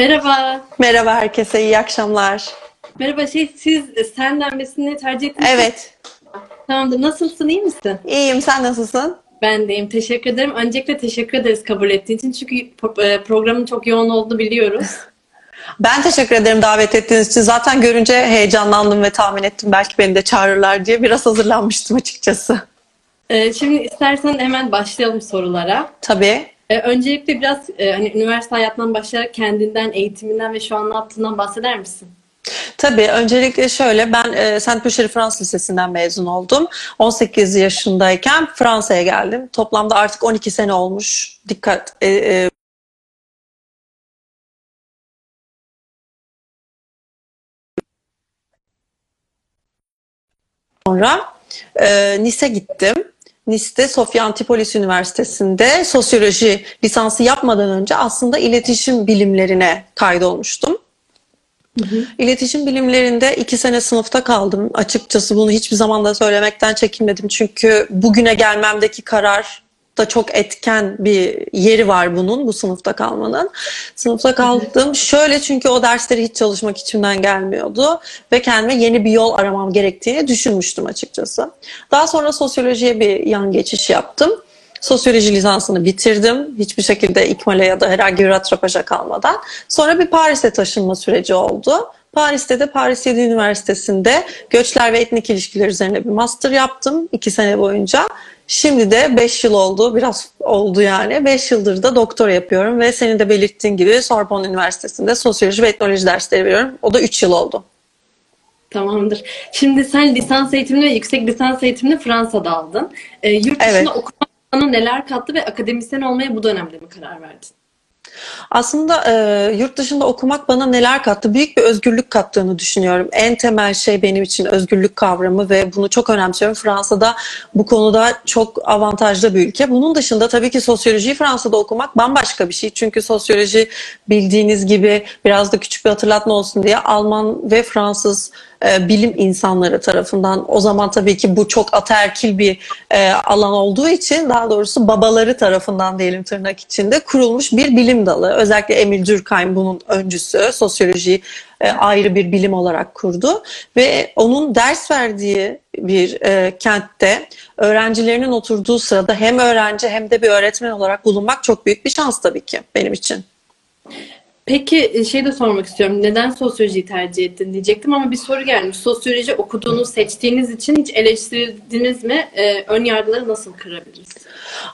Merhaba. Merhaba herkese, iyi akşamlar. Merhaba şey siz sen denmesini tercih ettiniz. Evet, Tamamdır. Nasılsın? iyi misin? iyiyim. Sen nasılsın? Ben deyim. Teşekkür ederim. Öncelikle teşekkür ederiz kabul ettiğin için. Çünkü pro- e, programın çok yoğun olduğunu biliyoruz. Ben teşekkür ederim davet ettiğiniz için. Zaten görünce heyecanlandım ve tahmin ettim belki beni de çağırırlar diye. Biraz hazırlanmıştım açıkçası. E, Şimdi istersen hemen başlayalım sorulara. Tabii. E, Öncelikle biraz e, hani üniversite hayatından başlayarak kendinden, eğitiminden ve şu an ne yaptığından bahseder misin? Tabii. Öncelikle şöyle, ben e, Saint Pécheri Fransız Lisesi'nden mezun oldum. 18 yaşındayken Fransa'ya geldim. Toplamda artık 12 sene olmuş. Dikkat. e, e, Sonra e, Nice gittim. Nice'de Sofya Antipolis Üniversitesi'nde sosyoloji lisansı yapmadan önce aslında iletişim bilimlerine kaydolmuştum. İletişim bilimlerinde iki sene sınıfta kaldım. Açıkçası bunu hiçbir zaman da söylemekten çekinmedim. Çünkü bugüne gelmemdeki karar da çok etken bir yeri var bunun, bu sınıfta kalmanın. Sınıfta kaldım. Şöyle çünkü o dersleri hiç çalışmak içimden gelmiyordu. Ve kendime yeni bir yol aramam gerektiğini düşünmüştüm açıkçası. Daha sonra sosyolojiye bir yan geçiş yaptım. Sosyoloji lisansını bitirdim. Hiçbir şekilde ikmale ya da herhangi bir ratrapaja kalmadan. Sonra bir Paris'e taşınma süreci oldu. Paris'te de Paris Yedi Üniversitesi'nde göçler ve etnik ilişkiler üzerine bir master yaptım iki sene boyunca. Şimdi de 5 yıl oldu, biraz oldu yani. 5 yıldır da doktora yapıyorum ve senin de belirttiğin gibi Sorbonne Üniversitesi'nde sosyoloji ve etnoloji dersleri veriyorum. O da 3 yıl oldu. Tamamdır. Şimdi sen lisans eğitimini ve yüksek lisans eğitimini Fransa'da aldın. E, yurt dışında Evet. okumak sana neler kattı ve akademisyen olmaya bu dönemde mi karar verdin? Aslında e, yurt dışında okumak bana neler kattı? Büyük bir özgürlük kattığını düşünüyorum. En temel şey benim için özgürlük kavramı ve bunu çok önemsiyorum. Fransa'da bu konuda çok avantajlı bir ülke. Bunun dışında tabii ki sosyolojiyi Fransa'da okumak bambaşka bir şey. Çünkü sosyoloji bildiğiniz gibi biraz da küçük bir hatırlatma olsun diye Alman ve Fransız e, bilim insanları tarafından o zaman tabii ki bu çok ataerkil bir e, alan olduğu için daha doğrusu babaları tarafından diyelim tırnak içinde kurulmuş bir bilim dalı. Özellikle Emil Durkheim bunun öncüsü. Sosyolojiyi e, ayrı bir bilim olarak kurdu ve onun ders verdiği bir e, kentte öğrencilerinin oturduğu sırada hem öğrenci hem de bir öğretmen olarak bulunmak çok büyük bir şans tabii ki benim için. Peki e, şey de sormak istiyorum. Neden sosyolojiyi tercih ettin diyecektim ama bir soru gelmiş. Sosyoloji okuduğunuz, seçtiğiniz için hiç eleştirdiniz mi? E, ön yargıları nasıl kırabiliriz?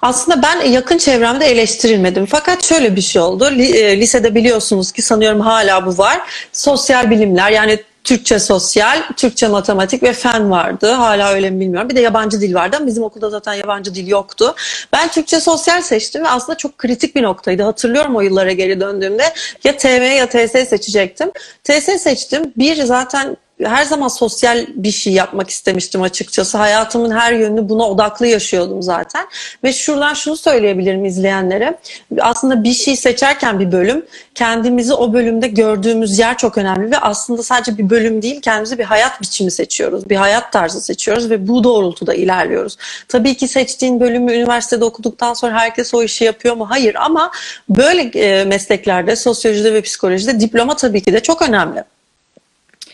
Aslında ben yakın çevremde eleştirilmedim. Fakat şöyle bir şey oldu. E, Lisede biliyorsunuz ki sanıyorum hala bu var. Sosyal bilimler yani Türkçe sosyal, Türkçe matematik ve fen vardı. Hala öyle mi bilmiyorum. Bir de yabancı dil vardı ama bizim okulda zaten yabancı dil yoktu. Ben Türkçe sosyal seçtim ve aslında çok kritik bir noktaydı. Hatırlıyorum o yıllara geri döndüğümde. Ya TM ya TS seçecektim. TS seçtim. Bir zaten her zaman sosyal bir şey yapmak istemiştim açıkçası. Hayatımın her yönünü buna odaklı yaşıyordum zaten. Ve şuradan şunu söyleyebilirim izleyenlere. Aslında bir şey seçerken bir bölüm, kendimizi o bölümde gördüğümüz yer çok önemli ve aslında sadece bir bölüm değil, kendimizi bir hayat biçimi seçiyoruz. Bir hayat tarzı seçiyoruz ve bu doğrultuda ilerliyoruz. Tabii ki seçtiğin bölümü üniversitede okuduktan sonra herkes o işi yapıyor mu? Hayır ama böyle e, mesleklerde, sosyolojide ve psikolojide diploma tabii ki de çok önemli.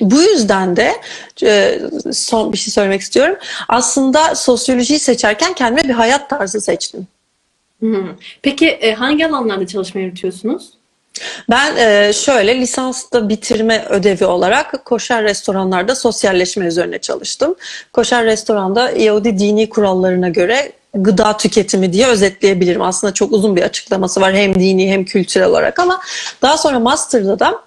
Bu yüzden de e, son bir şey söylemek istiyorum. Aslında sosyolojiyi seçerken kendime bir hayat tarzı seçtim. Hı. Peki e, hangi alanlarda çalışma yürütüyorsunuz? Ben e, şöyle lisansta bitirme ödevi olarak koşar restoranlarda sosyalleşme üzerine çalıştım. Koşar restoranda Yahudi dini kurallarına göre gıda tüketimi diye özetleyebilirim. Aslında çok uzun bir açıklaması var hem dini hem kültürel olarak ama daha sonra master'da da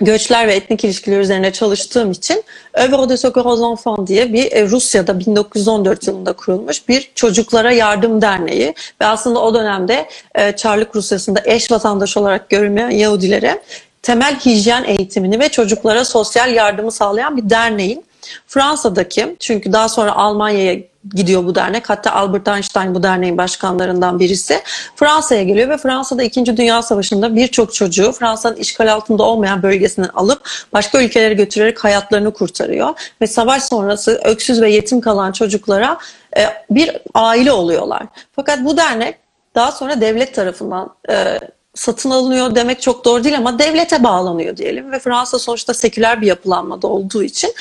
göçler ve etnik ilişkiler üzerine çalıştığım için Œuvre de Secours aux Enfants diye bir e, Rusya'da 1914 yılında kurulmuş bir çocuklara yardım derneği ve aslında o dönemde e, Çarlık Rusyası'nda eş vatandaş olarak görülmeyen Yahudilere temel hijyen eğitimini ve çocuklara sosyal yardımı sağlayan bir derneğin Fransa'daki çünkü daha sonra Almanya'ya gidiyor bu dernek. Hatta Albert Einstein bu derneğin başkanlarından birisi. Fransa'ya geliyor ve Fransa'da 2. Dünya Savaşı'nda birçok çocuğu Fransa'nın işgal altında olmayan bölgesinden alıp başka ülkelere götürerek hayatlarını kurtarıyor. Ve savaş sonrası öksüz ve yetim kalan çocuklara e, bir aile oluyorlar. Fakat bu dernek daha sonra devlet tarafından e, satın alınıyor demek çok doğru değil ama devlete bağlanıyor diyelim ve Fransa sonuçta seküler bir yapılanmada olduğu için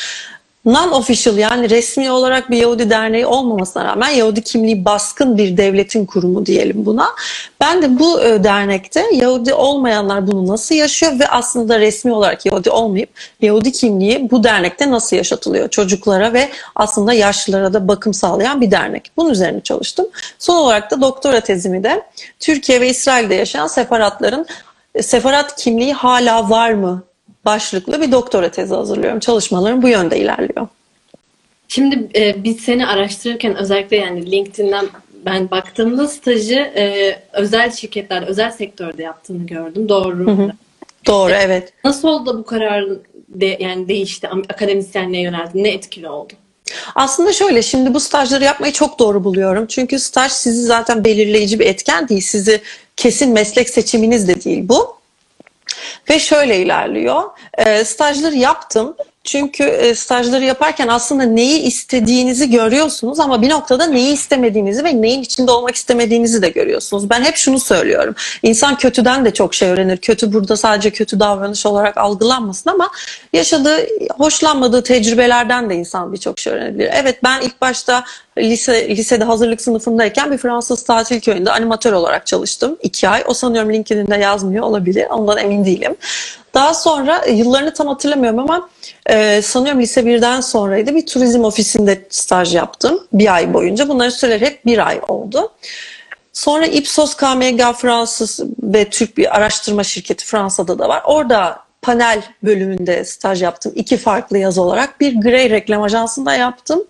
non-official yani resmi olarak bir Yahudi derneği olmamasına rağmen Yahudi kimliği baskın bir devletin kurumu diyelim buna. Ben de bu e, dernekte Yahudi olmayanlar bunu nasıl yaşıyor ve aslında resmi olarak Yahudi olmayıp Yahudi kimliği bu dernekte nasıl yaşatılıyor çocuklara ve aslında yaşlılara da bakım sağlayan bir dernek. Bunun üzerine çalıştım. Son olarak da doktora tezimi de Türkiye ve İsrail'de yaşayan sefaratların sefarat kimliği hala var mı başlıklı bir doktora tezi hazırlıyorum. Çalışmalarım bu yönde ilerliyor. Şimdi e, biz seni araştırırken özellikle yani LinkedIn'den ben baktığımda stajı e, özel şirketlerde, özel sektörde yaptığını gördüm. Doğru. Hı hı. Doğru, evet. Nasıl oldu da bu kararın de, yani değişti, akademisyenliğe yöneldin? Ne etkili oldu? Aslında şöyle şimdi bu stajları yapmayı çok doğru buluyorum. Çünkü staj sizi zaten belirleyici bir etken değil. Sizi kesin meslek seçiminiz de değil bu. Ve şöyle ilerliyor. E, stajları yaptım. Çünkü e, stajları yaparken aslında neyi istediğinizi görüyorsunuz ama bir noktada neyi istemediğinizi ve neyin içinde olmak istemediğinizi de görüyorsunuz. Ben hep şunu söylüyorum. İnsan kötüden de çok şey öğrenir. Kötü burada sadece kötü davranış olarak algılanmasın ama yaşadığı, hoşlanmadığı tecrübelerden de insan birçok şey öğrenebilir. Evet ben ilk başta lise lisede hazırlık sınıfındayken bir Fransız tatil köyünde animatör olarak çalıştım. iki ay. O sanıyorum LinkedIn'de yazmıyor olabilir. Ondan emin değilim. Daha sonra e, yıllarını tam hatırlamıyorum ama e, sanıyorum lise 1'den sonraydı. Bir turizm ofisinde staj yaptım bir ay boyunca. Bunların süreleri hep bir ay oldu. Sonra Ipsos KMG Fransız ve Türk bir araştırma şirketi Fransa'da da var. Orada panel bölümünde staj yaptım. iki farklı yaz olarak. Bir Grey reklam ajansında yaptım.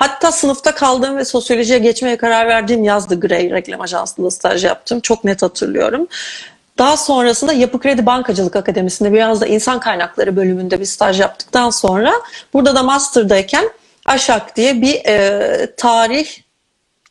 Hatta sınıfta kaldığım ve sosyolojiye geçmeye karar verdiğim yazdı Grey reklam ajansında staj yaptım. Çok net hatırlıyorum. Daha sonrasında Yapı Kredi Bankacılık Akademisi'nde biraz da insan kaynakları bölümünde bir staj yaptıktan sonra burada da master'dayken Aşak diye bir e, tarih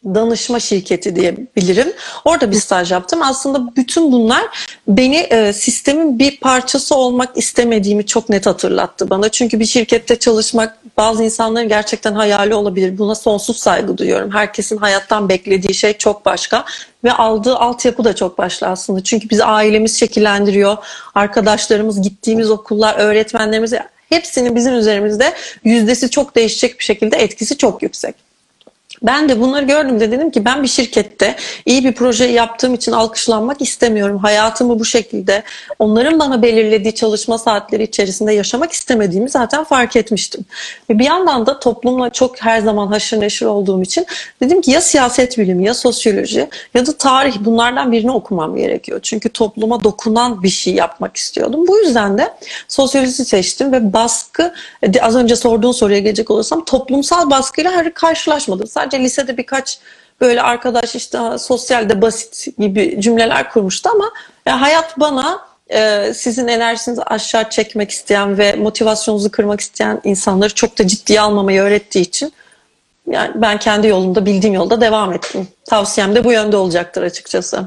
danışma şirketi diyebilirim. Orada bir staj yaptım. Aslında bütün bunlar beni e, sistemin bir parçası olmak istemediğimi çok net hatırlattı bana. Çünkü bir şirkette çalışmak bazı insanların gerçekten hayali olabilir. Buna sonsuz saygı duyuyorum. Herkesin hayattan beklediği şey çok başka ve aldığı altyapı da çok başka aslında. Çünkü biz ailemiz şekillendiriyor. Arkadaşlarımız, gittiğimiz okullar, öğretmenlerimiz hepsinin bizim üzerimizde yüzdesi çok değişecek bir şekilde etkisi çok yüksek. Ben de bunları gördüm de dedim ki ben bir şirkette iyi bir proje yaptığım için alkışlanmak istemiyorum. Hayatımı bu şekilde onların bana belirlediği çalışma saatleri içerisinde yaşamak istemediğimi zaten fark etmiştim. Ve bir yandan da toplumla çok her zaman haşır neşir olduğum için dedim ki ya siyaset bilimi ya sosyoloji ya da tarih bunlardan birini okumam gerekiyor. Çünkü topluma dokunan bir şey yapmak istiyordum. Bu yüzden de sosyoloji seçtim ve baskı az önce sorduğun soruya gelecek olursam toplumsal baskıyla her karşılaşmadım. Sadece sadece lisede birkaç böyle arkadaş işte sosyalde basit gibi cümleler kurmuştu ama ya hayat bana e, sizin enerjinizi aşağı çekmek isteyen ve motivasyonunuzu kırmak isteyen insanları çok da ciddiye almamayı öğrettiği için yani ben kendi yolumda bildiğim yolda devam ettim. Tavsiyem de bu yönde olacaktır açıkçası.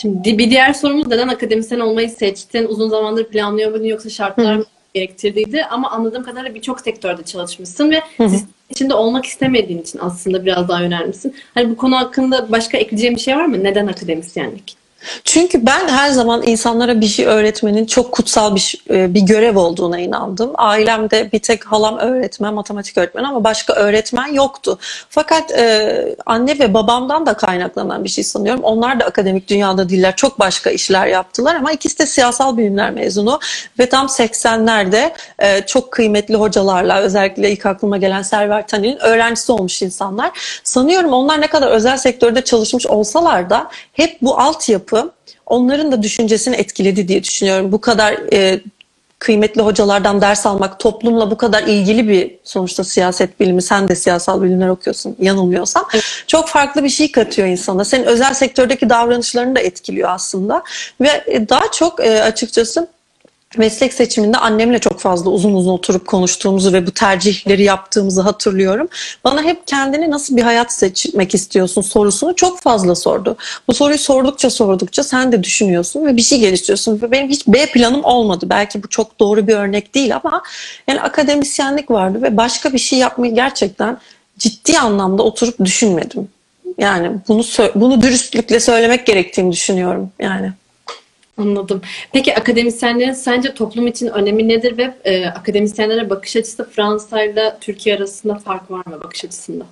Şimdi bir diğer sorumuz neden akademisyen olmayı seçtin? Uzun zamandır planlıyor muydun yoksa şartlar mı gerektirdiydi? Ama anladığım kadarıyla birçok sektörde çalışmışsın ve hı hı içinde olmak istemediğin için aslında biraz daha yönelmişsin. Hani bu konu hakkında başka ekleyeceğim bir şey var mı? Neden akademisyenlik? Çünkü ben her zaman insanlara bir şey öğretmenin çok kutsal bir e, bir görev olduğuna inandım. Ailemde bir tek halam öğretmen, matematik öğretmen ama başka öğretmen yoktu. Fakat e, anne ve babamdan da kaynaklanan bir şey sanıyorum. Onlar da akademik dünyada değiller. Çok başka işler yaptılar ama ikisi de siyasal bilimler mezunu ve tam 80'lerde e, çok kıymetli hocalarla özellikle ilk aklıma gelen Server Tanil'in öğrencisi olmuş insanlar. Sanıyorum onlar ne kadar özel sektörde çalışmış olsalar da hep bu altyapı yapı onların da düşüncesini etkiledi diye düşünüyorum. Bu kadar e, kıymetli hocalardan ders almak, toplumla bu kadar ilgili bir sonuçta siyaset bilimi, sen de siyasal bilimler okuyorsun yanılmıyorsam. Çok farklı bir şey katıyor insana. Senin özel sektördeki davranışlarını da etkiliyor aslında. Ve e, daha çok e, açıkçası meslek seçiminde annemle çok fazla uzun uzun oturup konuştuğumuzu ve bu tercihleri yaptığımızı hatırlıyorum. Bana hep kendini nasıl bir hayat seçmek istiyorsun sorusunu çok fazla sordu. Bu soruyu sordukça sordukça sen de düşünüyorsun ve bir şey geliştiriyorsun. Ve benim hiç B planım olmadı. Belki bu çok doğru bir örnek değil ama yani akademisyenlik vardı ve başka bir şey yapmayı gerçekten ciddi anlamda oturup düşünmedim. Yani bunu bunu dürüstlükle söylemek gerektiğini düşünüyorum yani. Anladım. Peki akademisyenlerin sence toplum için önemi nedir ve e, akademisyenlere bakış açısı Fransa ile Türkiye arasında fark var mı bakış açısında?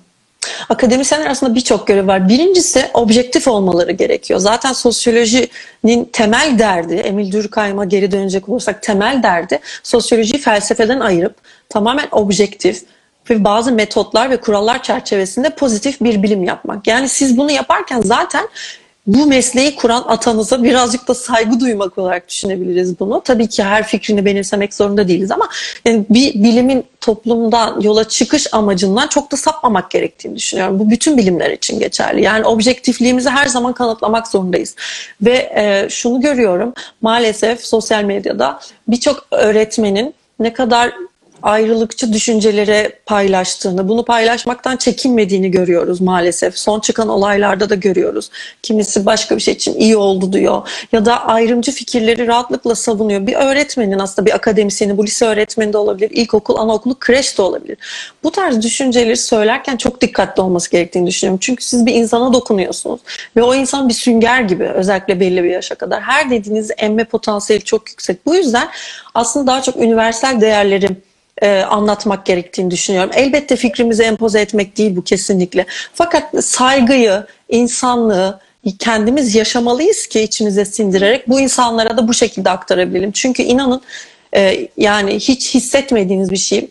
Akademisyenler arasında birçok görev var. Birincisi objektif olmaları gerekiyor. Zaten sosyolojinin temel derdi, Emil Durkheim'a geri dönecek olursak temel derdi sosyolojiyi felsefeden ayırıp tamamen objektif ve bazı metotlar ve kurallar çerçevesinde pozitif bir bilim yapmak. Yani siz bunu yaparken zaten bu mesleği kuran atanıza birazcık da saygı duymak olarak düşünebiliriz bunu. Tabii ki her fikrini benimsemek zorunda değiliz ama yani bir bilimin toplumdan yola çıkış amacından çok da sapmamak gerektiğini düşünüyorum. Bu bütün bilimler için geçerli. Yani objektifliğimizi her zaman kanıtlamak zorundayız. Ve e, şunu görüyorum maalesef sosyal medyada birçok öğretmenin ne kadar ayrılıkçı düşüncelere paylaştığını, bunu paylaşmaktan çekinmediğini görüyoruz maalesef. Son çıkan olaylarda da görüyoruz. Kimisi başka bir şey için iyi oldu diyor ya da ayrımcı fikirleri rahatlıkla savunuyor. Bir öğretmenin aslında bir akademisyeni, bu lise öğretmeni de olabilir, ilkokul, anaokulu, kreş de olabilir. Bu tarz düşünceleri söylerken çok dikkatli olması gerektiğini düşünüyorum. Çünkü siz bir insana dokunuyorsunuz ve o insan bir sünger gibi özellikle belli bir yaşa kadar. Her dediğiniz emme potansiyeli çok yüksek. Bu yüzden aslında daha çok üniversal değerleri e, anlatmak gerektiğini düşünüyorum. Elbette fikrimizi empoze etmek değil bu kesinlikle. Fakat saygıyı, insanlığı kendimiz yaşamalıyız ki içimize sindirerek bu insanlara da bu şekilde aktarabilelim. Çünkü inanın e, yani hiç hissetmediğiniz bir şey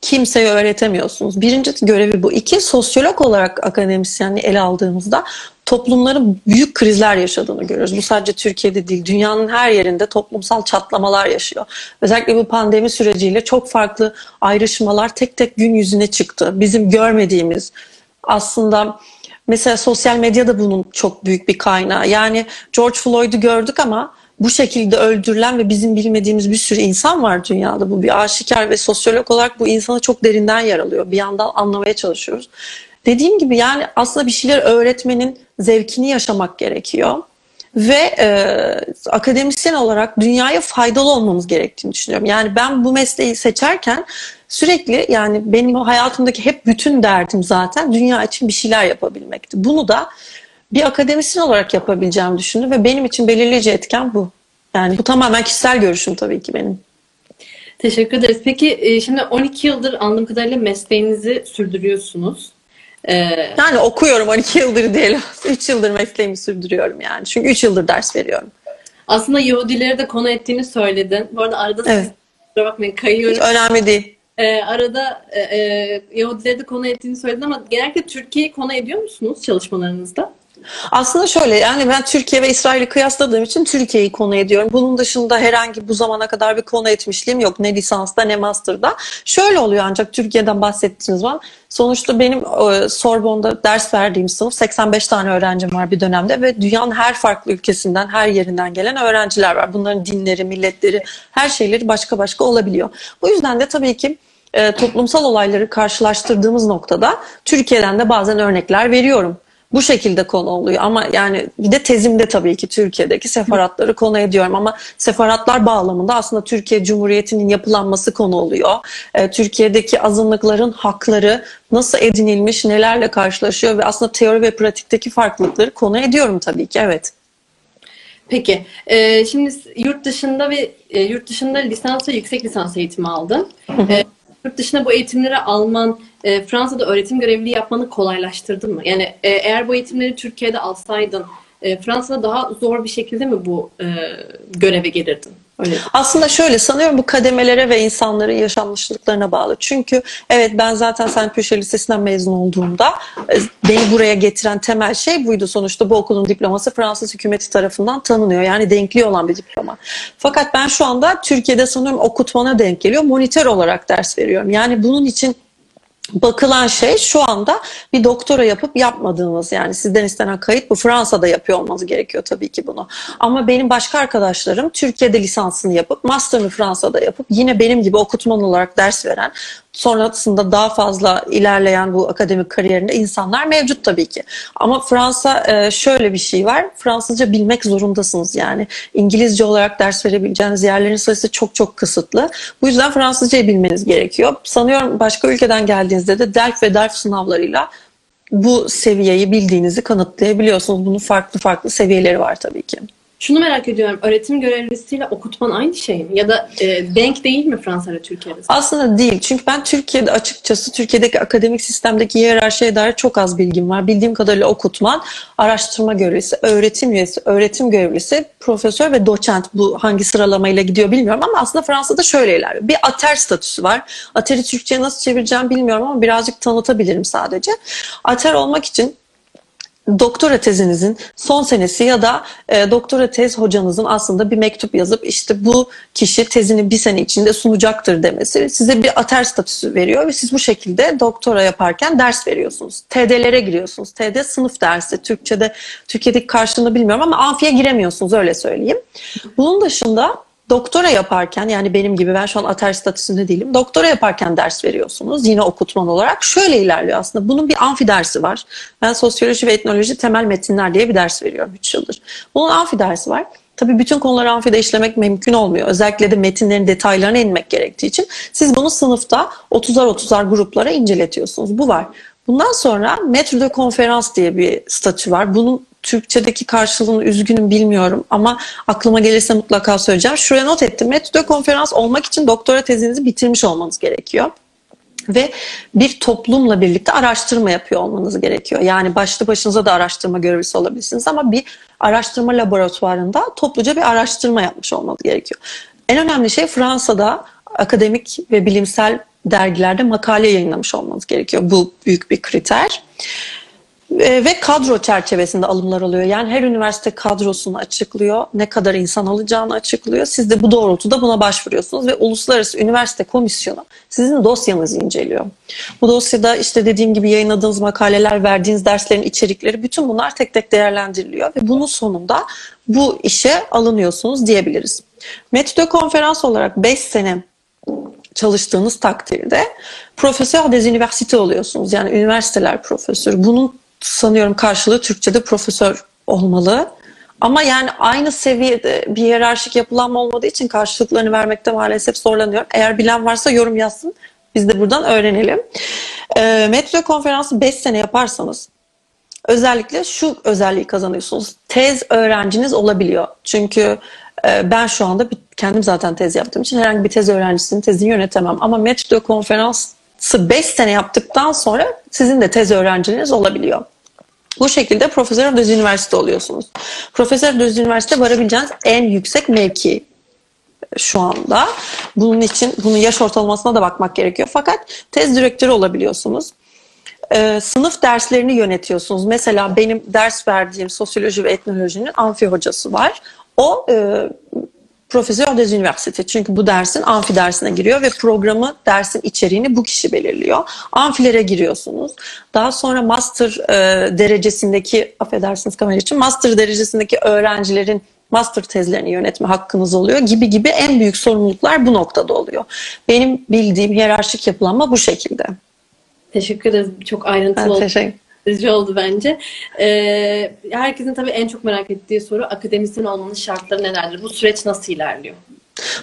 kimseye öğretemiyorsunuz. Birinci görevi bu. İki, sosyolog olarak akademisyenliği ele aldığımızda toplumların büyük krizler yaşadığını görüyoruz. Bu sadece Türkiye'de değil, dünyanın her yerinde toplumsal çatlamalar yaşıyor. Özellikle bu pandemi süreciyle çok farklı ayrışmalar tek tek gün yüzüne çıktı. Bizim görmediğimiz aslında mesela sosyal medya da bunun çok büyük bir kaynağı. Yani George Floyd'u gördük ama bu şekilde öldürülen ve bizim bilmediğimiz bir sürü insan var dünyada. Bu bir aşikar ve sosyolog olarak bu insanı çok derinden yaralıyor. Bir yandan anlamaya çalışıyoruz. Dediğim gibi yani aslında bir şeyler öğretmenin zevkini yaşamak gerekiyor. Ve e, akademisyen olarak dünyaya faydalı olmamız gerektiğini düşünüyorum. Yani ben bu mesleği seçerken sürekli yani benim hayatımdaki hep bütün derdim zaten dünya için bir şeyler yapabilmekti. Bunu da bir akademisyen olarak yapabileceğimi düşündüm ve benim için belirleyici etken bu. Yani bu tamamen kişisel görüşüm tabii ki benim. Teşekkür ederiz. Peki e, şimdi 12 yıldır anladığım kadarıyla mesleğinizi sürdürüyorsunuz. Ee, yani okuyorum 12 yıldır diyelim. 3 yıldır mesleğimi sürdürüyorum yani. Çünkü 3 yıldır ders veriyorum. Aslında Yahudileri de konu ettiğini söyledin. Bu arada arada evet. siz bakmayın kayıyorum. Hiç önemli değil. Ee, arada e, e, Yahudileri de konu ettiğini söyledin ama genellikle Türkiye'yi konu ediyor musunuz çalışmalarınızda? Aslında şöyle yani ben Türkiye ve İsrail'i kıyasladığım için Türkiye'yi konu ediyorum. Bunun dışında herhangi bu zamana kadar bir konu etmişliğim yok. Ne lisansta ne master'da. Şöyle oluyor ancak Türkiye'den bahsettiğiniz zaman. Sonuçta benim e, Sorbon'da ders verdiğim sınıf 85 tane öğrencim var bir dönemde ve dünyanın her farklı ülkesinden, her yerinden gelen öğrenciler var. Bunların dinleri, milletleri, her şeyleri başka başka olabiliyor. Bu yüzden de tabii ki e, toplumsal olayları karşılaştırdığımız noktada Türkiye'den de bazen örnekler veriyorum bu şekilde konu oluyor ama yani bir de tezimde tabii ki Türkiye'deki sefaratları konu ediyorum ama sefaratlar bağlamında aslında Türkiye Cumhuriyeti'nin yapılanması konu oluyor. Ee, Türkiye'deki azınlıkların hakları nasıl edinilmiş, nelerle karşılaşıyor ve aslında teori ve pratikteki farklılıkları konu ediyorum tabii ki evet. Peki, e, şimdi yurt dışında ve e, yurt dışında lisans ve yüksek lisans eğitimi aldın. E, yurt dışına bu eğitimleri alman e, Fransa'da öğretim görevliliği yapmanı kolaylaştırdı mı? Yani e, eğer bu eğitimleri Türkiye'de alsaydın e, Fransa'da daha zor bir şekilde mi bu e, göreve gelirdin? Aslında şöyle sanıyorum bu kademelere ve insanların yaşanmışlıklarına bağlı. Çünkü evet ben zaten Saint Püçe Lisesi'nden mezun olduğumda e, beni buraya getiren temel şey buydu. Sonuçta bu okulun diploması Fransız hükümeti tarafından tanınıyor. Yani denkli olan bir diploma. Fakat ben şu anda Türkiye'de sanıyorum okutmana denk geliyor. Monitör olarak ders veriyorum. Yani bunun için bakılan şey şu anda bir doktora yapıp yapmadığınız yani sizden istenen kayıt bu Fransa'da yapıyor olmanız gerekiyor tabii ki bunu. Ama benim başka arkadaşlarım Türkiye'de lisansını yapıp master'ını Fransa'da yapıp yine benim gibi okutman olarak ders veren sonrasında daha fazla ilerleyen bu akademik kariyerinde insanlar mevcut tabii ki. Ama Fransa e, şöyle bir şey var. Fransızca bilmek zorundasınız yani. İngilizce olarak ders verebileceğiniz yerlerin sayısı çok çok kısıtlı. Bu yüzden Fransızcayı bilmeniz gerekiyor. Sanıyorum başka ülkeden geldiğinizde de DELF ve DELF sınavlarıyla bu seviyeyi bildiğinizi kanıtlayabiliyorsunuz. Bunun farklı farklı seviyeleri var tabii ki. Şunu merak ediyorum. Öğretim görevlisiyle okutman aynı şey mi? Ya da e, denk değil mi Fransa ile Türkiye'de? Aslında değil. Çünkü ben Türkiye'de açıkçası Türkiye'deki akademik sistemdeki hiyerarşiye dair çok az bilgim var. Bildiğim kadarıyla okutman, araştırma görevlisi, öğretim üyesi, öğretim görevlisi, profesör ve doçent. Bu hangi sıralamayla gidiyor bilmiyorum ama aslında Fransa'da şöyle ilerliyor. Bir ater statüsü var. Ateri Türkçe'ye nasıl çevireceğim bilmiyorum ama birazcık tanıtabilirim sadece. Ater olmak için doktora tezinizin son senesi ya da e, doktora tez hocanızın aslında bir mektup yazıp işte bu kişi tezini bir sene içinde sunacaktır demesi size bir ater statüsü veriyor ve siz bu şekilde doktora yaparken ders veriyorsunuz. TD'lere giriyorsunuz. TD sınıf dersi. Türkçe'de Türkiye'deki karşılığını bilmiyorum ama amfiye giremiyorsunuz öyle söyleyeyim. Bunun dışında doktora yaparken yani benim gibi ben şu an ater statüsünde değilim. Doktora yaparken ders veriyorsunuz yine okutman olarak. Şöyle ilerliyor aslında. Bunun bir amfi dersi var. Ben sosyoloji ve etnoloji temel metinler diye bir ders veriyorum 3 yıldır. Bunun amfi dersi var. Tabii bütün konuları amfide işlemek mümkün olmuyor. Özellikle de metinlerin detaylarına inmek gerektiği için siz bunu sınıfta 30'ar 30'ar gruplara inceletiyorsunuz. Bu var. Bundan sonra metro konferans diye bir statü var. Bunun Türkçedeki karşılığını üzgünüm bilmiyorum ama aklıma gelirse mutlaka söyleyeceğim. Şuraya not ettim. Metode konferans olmak için doktora tezinizi bitirmiş olmanız gerekiyor. Ve bir toplumla birlikte araştırma yapıyor olmanız gerekiyor. Yani başlı başınıza da araştırma görevlisi olabilirsiniz ama bir araştırma laboratuvarında topluca bir araştırma yapmış olmanız gerekiyor. En önemli şey Fransa'da akademik ve bilimsel dergilerde makale yayınlamış olmanız gerekiyor. Bu büyük bir kriter. Ee, ve kadro çerçevesinde alımlar oluyor. Yani her üniversite kadrosunu açıklıyor, ne kadar insan alacağını açıklıyor. Siz de bu doğrultuda buna başvuruyorsunuz ve Uluslararası Üniversite Komisyonu sizin dosyanızı inceliyor. Bu dosyada işte dediğim gibi yayınladığınız makaleler, verdiğiniz derslerin içerikleri bütün bunlar tek tek değerlendiriliyor ve bunun sonunda bu işe alınıyorsunuz diyebiliriz. Metode konferans olarak 5 sene çalıştığınız takdirde profesör des üniversite oluyorsunuz. Yani üniversiteler profesörü. Bunun sanıyorum karşılığı Türkçe'de profesör olmalı. Ama yani aynı seviyede bir hiyerarşik yapılanma olmadığı için karşılıklarını vermekte maalesef zorlanıyorum. Eğer bilen varsa yorum yazsın. Biz de buradan öğrenelim. E, Metro konferansı 5 sene yaparsanız özellikle şu özelliği kazanıyorsunuz. Tez öğrenciniz olabiliyor. Çünkü e, ben şu anda bir, kendim zaten tez yaptığım için herhangi bir tez öğrencisinin tezini yönetemem. Ama Metro konferansı 5 sene yaptıktan sonra sizin de tez öğrenciniz olabiliyor. Bu şekilde profesör düz üniversite oluyorsunuz. Profesör düz üniversite varabileceğiniz en yüksek mevki şu anda. Bunun için bunun yaş ortalamasına da bakmak gerekiyor. Fakat tez direktörü olabiliyorsunuz. Ee, sınıf derslerini yönetiyorsunuz. Mesela benim ders verdiğim sosyoloji ve etnolojinin amfi hocası var. O e, profesör des üniversite. Çünkü bu dersin amfi dersine giriyor ve programı, dersin içeriğini bu kişi belirliyor. Amfilere giriyorsunuz. Daha sonra master e, derecesindeki, affedersiniz kamera için, master derecesindeki öğrencilerin master tezlerini yönetme hakkınız oluyor gibi gibi en büyük sorumluluklar bu noktada oluyor. Benim bildiğim hiyerarşik yapılanma bu şekilde. Teşekkür ederiz. Çok ayrıntılı ben oldu. Teşekkür Üzücü oldu bence. Ee, herkesin tabii en çok merak ettiği soru akademisyen olmanın şartları nelerdir? Bu süreç nasıl ilerliyor?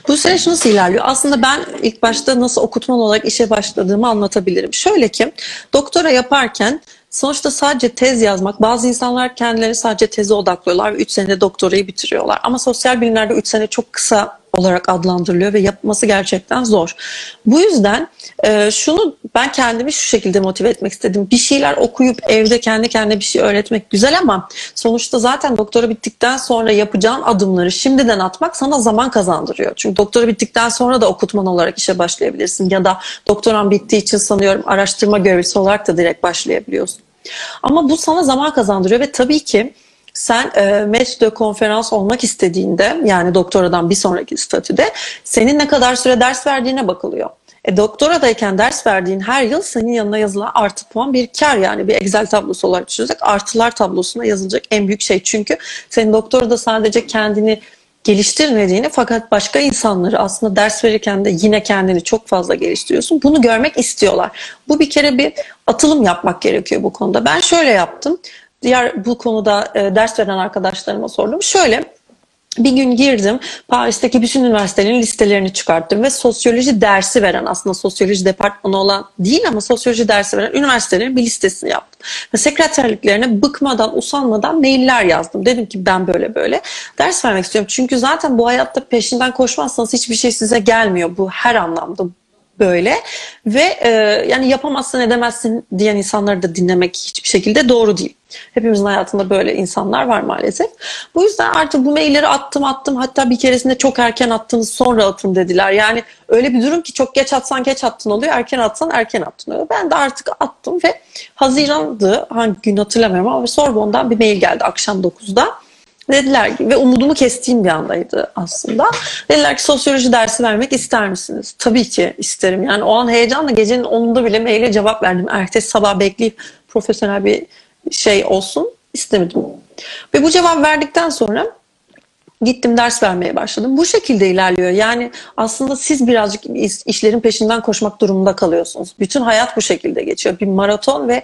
Bu süreç nasıl ilerliyor? Aslında ben ilk başta nasıl okutman olarak işe başladığımı anlatabilirim. Şöyle ki doktora yaparken sonuçta sadece tez yazmak, bazı insanlar kendileri sadece teze odaklıyorlar ve 3 senede doktorayı bitiriyorlar. Ama sosyal bilimlerde 3 sene çok kısa olarak adlandırılıyor ve yapması gerçekten zor. Bu yüzden e, şunu ben kendimi şu şekilde motive etmek istedim. Bir şeyler okuyup evde kendi kendine bir şey öğretmek güzel ama sonuçta zaten doktora bittikten sonra yapacağın adımları şimdiden atmak sana zaman kazandırıyor. Çünkü doktora bittikten sonra da okutman olarak işe başlayabilirsin ya da doktoran bittiği için sanıyorum araştırma görevlisi olarak da direkt başlayabiliyorsun. Ama bu sana zaman kazandırıyor ve tabii ki sen e, match de konferans olmak istediğinde yani doktoradan bir sonraki statüde senin ne kadar süre ders verdiğine bakılıyor. E, doktoradayken ders verdiğin her yıl senin yanına yazılan artı puan bir kar yani bir Excel tablosu olarak düşünecek artılar tablosuna yazılacak en büyük şey. Çünkü senin doktorada sadece kendini geliştirmediğini fakat başka insanları aslında ders verirken de yine kendini çok fazla geliştiriyorsun. Bunu görmek istiyorlar. Bu bir kere bir atılım yapmak gerekiyor bu konuda. Ben şöyle yaptım diğer bu konuda e, ders veren arkadaşlarıma sordum. Şöyle bir gün girdim Paris'teki bütün üniversitelerin listelerini çıkarttım ve sosyoloji dersi veren aslında sosyoloji departmanı olan değil ama sosyoloji dersi veren üniversitelerin bir listesini yaptım. Ve sekreterliklerine bıkmadan usanmadan mailler yazdım. Dedim ki ben böyle böyle ders vermek istiyorum. Çünkü zaten bu hayatta peşinden koşmazsanız hiçbir şey size gelmiyor. Bu her anlamda böyle ve e, yani yapamazsın edemezsin diyen insanları da dinlemek hiçbir şekilde doğru değil. Hepimizin hayatında böyle insanlar var maalesef. Bu yüzden artık bu mailleri attım attım hatta bir keresinde çok erken attınız sonra atın dediler. Yani öyle bir durum ki çok geç atsan geç attın oluyor erken atsan erken attın oluyor. Ben de artık attım ve Haziran'dı hangi gün hatırlamıyorum ama Sorbon'dan bir mail geldi akşam 9'da Dediler ki ve umudumu kestiğim bir andaydı aslında. Dediler ki sosyoloji dersi vermek ister misiniz? Tabii ki isterim. Yani o an heyecanla gecenin 10'unda bile maile cevap verdim. Ertesi sabah bekleyip profesyonel bir şey olsun istemedim. Ve bu cevap verdikten sonra gittim ders vermeye başladım. Bu şekilde ilerliyor. Yani aslında siz birazcık işlerin peşinden koşmak durumunda kalıyorsunuz. Bütün hayat bu şekilde geçiyor. Bir maraton ve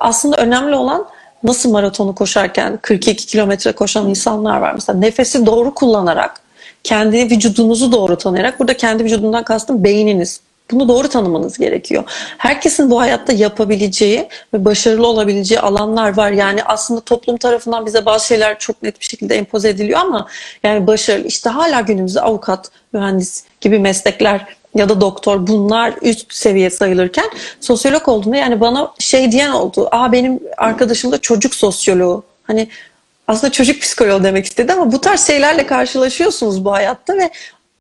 aslında önemli olan nasıl maratonu koşarken 42 kilometre koşan insanlar var. Mesela nefesi doğru kullanarak, kendi vücudunuzu doğru tanıyarak, burada kendi vücudundan kastım beyniniz. Bunu doğru tanımanız gerekiyor. Herkesin bu hayatta yapabileceği ve başarılı olabileceği alanlar var. Yani aslında toplum tarafından bize bazı şeyler çok net bir şekilde empoze ediliyor ama yani başarılı işte hala günümüzde avukat, mühendis gibi meslekler ya da doktor bunlar üst seviye sayılırken sosyolog olduğunda yani bana şey diyen oldu. Aa benim arkadaşım da çocuk sosyoloğu. Hani aslında çocuk psikoloğu demek istedi ama bu tarz şeylerle karşılaşıyorsunuz bu hayatta ve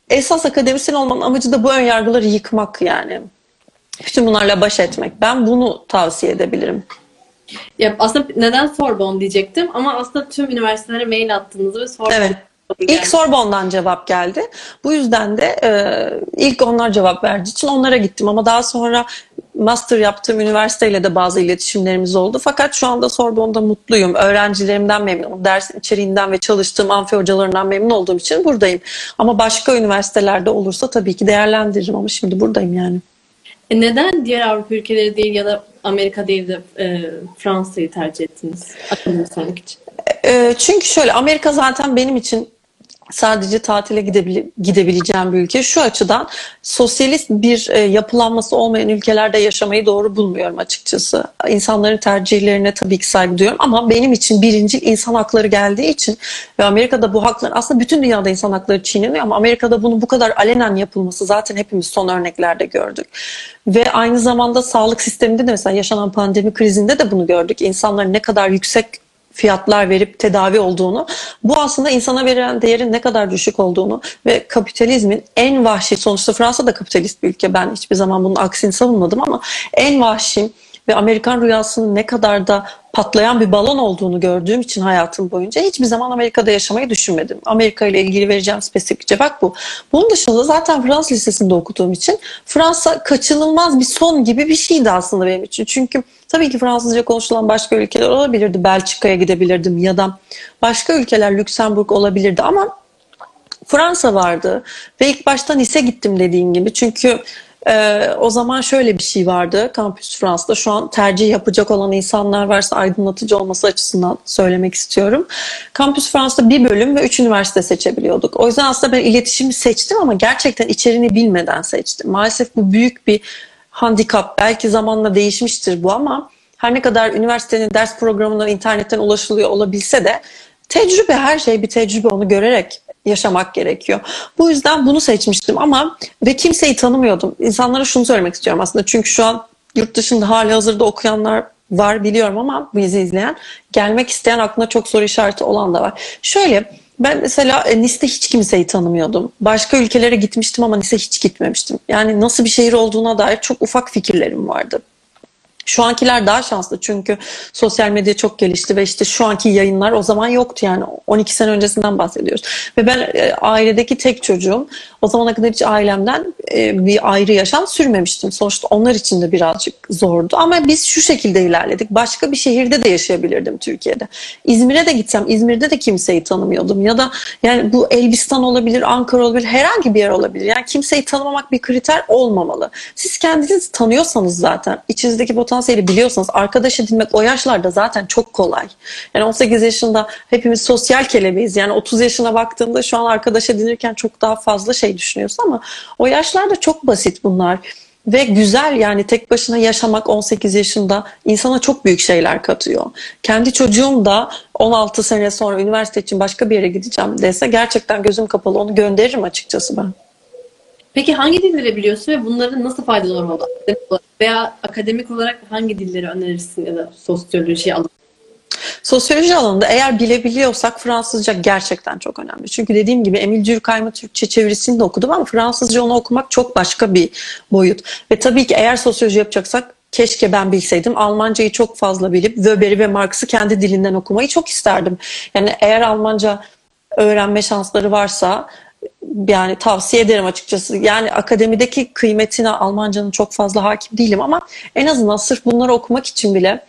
esas akademisyen olmanın amacı da bu ön yargıları yıkmak yani. Bütün bunlarla baş etmek. Ben bunu tavsiye edebilirim. Ya aslında neden Sorbonne diyecektim ama aslında tüm üniversitelere mail attığınızı ve Sorbonne evet. İlk Sorbonne'dan cevap geldi. Bu yüzden de e, ilk onlar cevap verdiği için onlara gittim ama daha sonra master yaptığım üniversiteyle de bazı iletişimlerimiz oldu. Fakat şu anda Sorbonne'da mutluyum. Öğrencilerimden memnunum. Ders içeriğinden ve çalıştığım amfi hocalarından memnun olduğum için buradayım. Ama başka üniversitelerde olursa tabii ki değerlendiririm ama şimdi buradayım yani. E neden diğer Avrupa ülkeleri değil ya da Amerika değil de e, Fransa'yı tercih ettiniz akademisyenlik için? E, çünkü şöyle Amerika zaten benim için sadece tatile gidebile, gidebileceğim bir ülke. Şu açıdan sosyalist bir e, yapılanması olmayan ülkelerde yaşamayı doğru bulmuyorum açıkçası. İnsanların tercihlerine tabii ki saygı duyuyorum ama benim için birinci insan hakları geldiği için ve Amerika'da bu haklar aslında bütün dünyada insan hakları çiğneniyor ama Amerika'da bunu bu kadar alenen yapılması zaten hepimiz son örneklerde gördük. Ve aynı zamanda sağlık sisteminde de mesela yaşanan pandemi krizinde de bunu gördük. İnsanların ne kadar yüksek fiyatlar verip tedavi olduğunu, bu aslında insana verilen değerin ne kadar düşük olduğunu ve kapitalizmin en vahşi, sonuçta Fransa da kapitalist bir ülke, ben hiçbir zaman bunun aksini savunmadım ama en vahşi ve Amerikan rüyasının ne kadar da patlayan bir balon olduğunu gördüğüm için hayatım boyunca hiçbir zaman Amerika'da yaşamayı düşünmedim. Amerika ile ilgili vereceğim spesifik cevap bu. Bunun dışında zaten Fransız Lisesi'nde okuduğum için Fransa kaçınılmaz bir son gibi bir şeydi aslında benim için. Çünkü tabii ki Fransızca konuşulan başka ülkeler olabilirdi. Belçika'ya gidebilirdim ya da başka ülkeler Lüksemburg olabilirdi ama Fransa vardı ve ilk başta Nice gittim dediğim gibi. Çünkü ee, o zaman şöyle bir şey vardı Campus France'da. Şu an tercih yapacak olan insanlar varsa aydınlatıcı olması açısından söylemek istiyorum. Campus France'da bir bölüm ve üç üniversite seçebiliyorduk. O yüzden aslında ben iletişimi seçtim ama gerçekten içeriğini bilmeden seçtim. Maalesef bu büyük bir handikap. Belki zamanla değişmiştir bu ama her ne kadar üniversitenin ders programından internetten ulaşılıyor olabilse de tecrübe her şey bir tecrübe onu görerek yaşamak gerekiyor. Bu yüzden bunu seçmiştim ama ve kimseyi tanımıyordum. İnsanlara şunu söylemek istiyorum aslında. Çünkü şu an yurt dışında hali hazırda okuyanlar var biliyorum ama bizi izleyen gelmek isteyen aklında çok soru işareti olan da var. Şöyle ben mesela e, Nice'de hiç kimseyi tanımıyordum. Başka ülkelere gitmiştim ama Nice hiç gitmemiştim. Yani nasıl bir şehir olduğuna dair çok ufak fikirlerim vardı. Şu ankiler daha şanslı çünkü sosyal medya çok gelişti ve işte şu anki yayınlar o zaman yoktu yani 12 sene öncesinden bahsediyoruz. Ve ben e, ailedeki tek çocuğum. O zamana kadar hiç ailemden e, bir ayrı yaşam sürmemiştim. Sonuçta onlar için de birazcık zordu. Ama biz şu şekilde ilerledik. Başka bir şehirde de yaşayabilirdim Türkiye'de. İzmir'e de gitsem İzmir'de de kimseyi tanımıyordum. Ya da yani bu Elbistan olabilir, Ankara olabilir, herhangi bir yer olabilir. Yani kimseyi tanımamak bir kriter olmamalı. Siz kendinizi tanıyorsanız zaten içinizdeki potansiyel potansiyeli biliyorsanız arkadaş edinmek o yaşlarda zaten çok kolay. Yani 18 yaşında hepimiz sosyal kelebeğiz. Yani 30 yaşına baktığımda şu an arkadaş edinirken çok daha fazla şey düşünüyorsun ama o yaşlarda çok basit bunlar. Ve güzel yani tek başına yaşamak 18 yaşında insana çok büyük şeyler katıyor. Kendi çocuğum da 16 sene sonra üniversite için başka bir yere gideceğim dese gerçekten gözüm kapalı onu gönderirim açıkçası ben. Peki hangi dilleri biliyorsun ve bunların nasıl faydaları oldu? Veya akademik olarak hangi dilleri önerirsin ya da sosyoloji alanında? Sosyoloji alanında eğer bilebiliyorsak Fransızca gerçekten çok önemli. Çünkü dediğim gibi Emil Durkheim'in Türkçe çevirisini de okudum ama Fransızca onu okumak çok başka bir boyut. Ve tabii ki eğer sosyoloji yapacaksak keşke ben bilseydim. Almancayı çok fazla bilip Wöber'i ve Marx'ı kendi dilinden okumayı çok isterdim. Yani eğer Almanca öğrenme şansları varsa yani tavsiye ederim açıkçası. Yani akademideki kıymetine Almancanın çok fazla hakim değilim ama en azından sırf bunları okumak için bile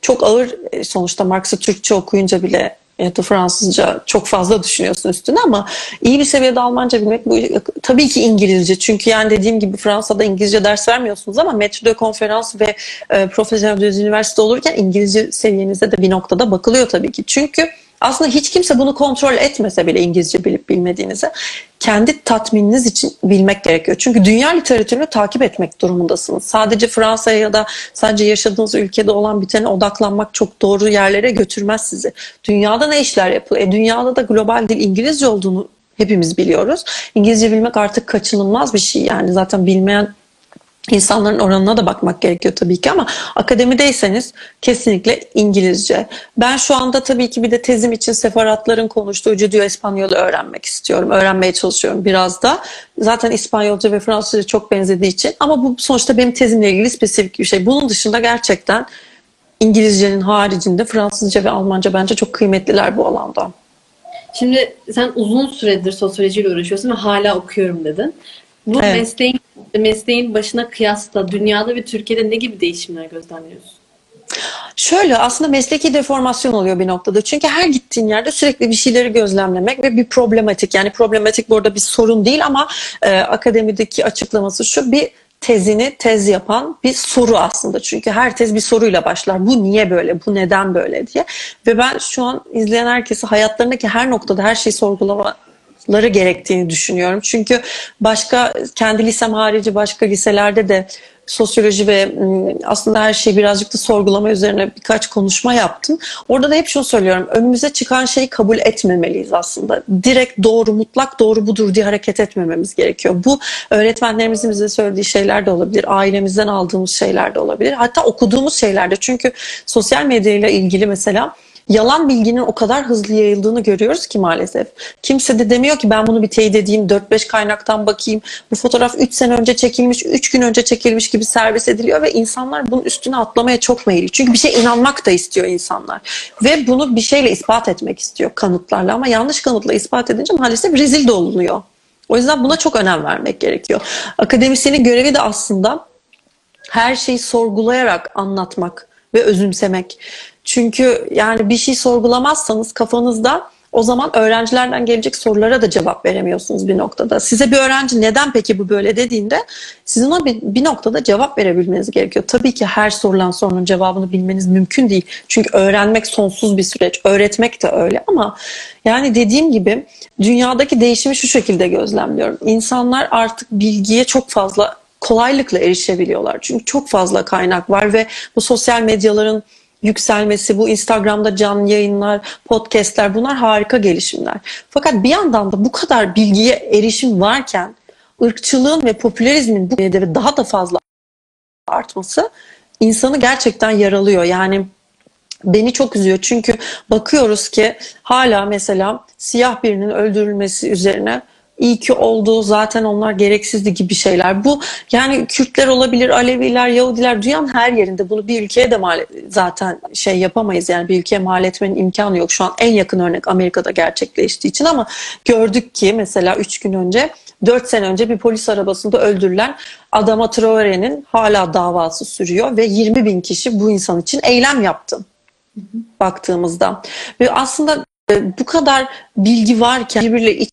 çok ağır e, sonuçta Marx'ı Türkçe okuyunca bile ya da Fransızca çok fazla düşünüyorsun üstüne ama iyi bir seviyede Almanca bilmek bu tabii ki İngilizce. Çünkü yani dediğim gibi Fransa'da İngilizce ders vermiyorsunuz ama metroda konferans ve e, profesyonel düz üniversite olurken İngilizce seviyenize de bir noktada bakılıyor tabii ki. Çünkü aslında hiç kimse bunu kontrol etmese bile İngilizce bilip bilmediğinizi kendi tatmininiz için bilmek gerekiyor. Çünkü dünya literatürünü takip etmek durumundasınız. Sadece Fransa'ya ya da sadece yaşadığınız ülkede olan bitene odaklanmak çok doğru yerlere götürmez sizi. Dünyada ne işler yapılıyor? E, dünyada da global dil İngilizce olduğunu hepimiz biliyoruz. İngilizce bilmek artık kaçınılmaz bir şey. Yani zaten bilmeyen İnsanların oranına da bakmak gerekiyor tabii ki ama akademideyseniz kesinlikle İngilizce. Ben şu anda tabii ki bir de tezim için sefaratların konuştuğu Judio İspanyol'u öğrenmek istiyorum. Öğrenmeye çalışıyorum biraz da. Zaten İspanyolca ve Fransızca çok benzediği için ama bu sonuçta benim tezimle ilgili spesifik bir şey. Bunun dışında gerçekten İngilizcenin haricinde Fransızca ve Almanca bence çok kıymetliler bu alanda. Şimdi sen uzun süredir sosyolojiyle uğraşıyorsun ve hala okuyorum dedin. Bu Evet. mesleğin mesleğin başına kıyasla dünyada ve Türkiye'de ne gibi değişimler gözlemliyorsun? Şöyle aslında mesleki deformasyon oluyor bir noktada. Çünkü her gittiğin yerde sürekli bir şeyleri gözlemlemek ve bir problematik yani problematik burada bir sorun değil ama e, akademideki açıklaması şu bir tezini tez yapan bir soru aslında. Çünkü her tez bir soruyla başlar. Bu niye böyle? Bu neden böyle diye. Ve ben şu an izleyen herkesi hayatlarındaki her noktada her şeyi sorgulama ları gerektiğini düşünüyorum. Çünkü başka kendi lisem harici başka liselerde de sosyoloji ve aslında her şeyi birazcık da sorgulama üzerine birkaç konuşma yaptım. Orada da hep şunu söylüyorum. Önümüze çıkan şeyi kabul etmemeliyiz aslında. Direkt doğru, mutlak doğru budur diye hareket etmememiz gerekiyor. Bu öğretmenlerimizin bize söylediği şeyler de olabilir. Ailemizden aldığımız şeyler de olabilir. Hatta okuduğumuz şeyler de. Çünkü sosyal medyayla ilgili mesela yalan bilginin o kadar hızlı yayıldığını görüyoruz ki maalesef. Kimse de demiyor ki ben bunu bir teyit edeyim, 4-5 kaynaktan bakayım. Bu fotoğraf 3 sene önce çekilmiş, 3 gün önce çekilmiş gibi servis ediliyor ve insanlar bunun üstüne atlamaya çok meyilli. Çünkü bir şey inanmak da istiyor insanlar. Ve bunu bir şeyle ispat etmek istiyor kanıtlarla ama yanlış kanıtla ispat edince maalesef rezil de olunuyor. O yüzden buna çok önem vermek gerekiyor. Akademisyenin görevi de aslında her şeyi sorgulayarak anlatmak ve özümsemek. Çünkü yani bir şey sorgulamazsanız kafanızda o zaman öğrencilerden gelecek sorulara da cevap veremiyorsunuz bir noktada. Size bir öğrenci neden peki bu böyle dediğinde sizin ona bir, bir noktada cevap verebilmeniz gerekiyor. Tabii ki her sorulan sorunun cevabını bilmeniz mümkün değil. Çünkü öğrenmek sonsuz bir süreç. Öğretmek de öyle ama yani dediğim gibi dünyadaki değişimi şu şekilde gözlemliyorum. İnsanlar artık bilgiye çok fazla kolaylıkla erişebiliyorlar. Çünkü çok fazla kaynak var ve bu sosyal medyaların yükselmesi, bu Instagram'da canlı yayınlar, podcastler bunlar harika gelişimler. Fakat bir yandan da bu kadar bilgiye erişim varken ırkçılığın ve popülerizmin bu ve daha da fazla artması insanı gerçekten yaralıyor. Yani beni çok üzüyor çünkü bakıyoruz ki hala mesela siyah birinin öldürülmesi üzerine iyi ki oldu zaten onlar gereksizdi gibi şeyler. Bu yani Kürtler olabilir, Aleviler, Yahudiler dünyanın her yerinde bunu bir ülkeye de mal zaten şey yapamayız yani bir ülkeye mal etmenin imkanı yok. Şu an en yakın örnek Amerika'da gerçekleştiği için ama gördük ki mesela 3 gün önce 4 sene önce bir polis arabasında öldürülen Adama Traore'nin hala davası sürüyor ve 20 bin kişi bu insan için eylem yaptı baktığımızda. Ve aslında e, bu kadar bilgi varken birbiriyle iç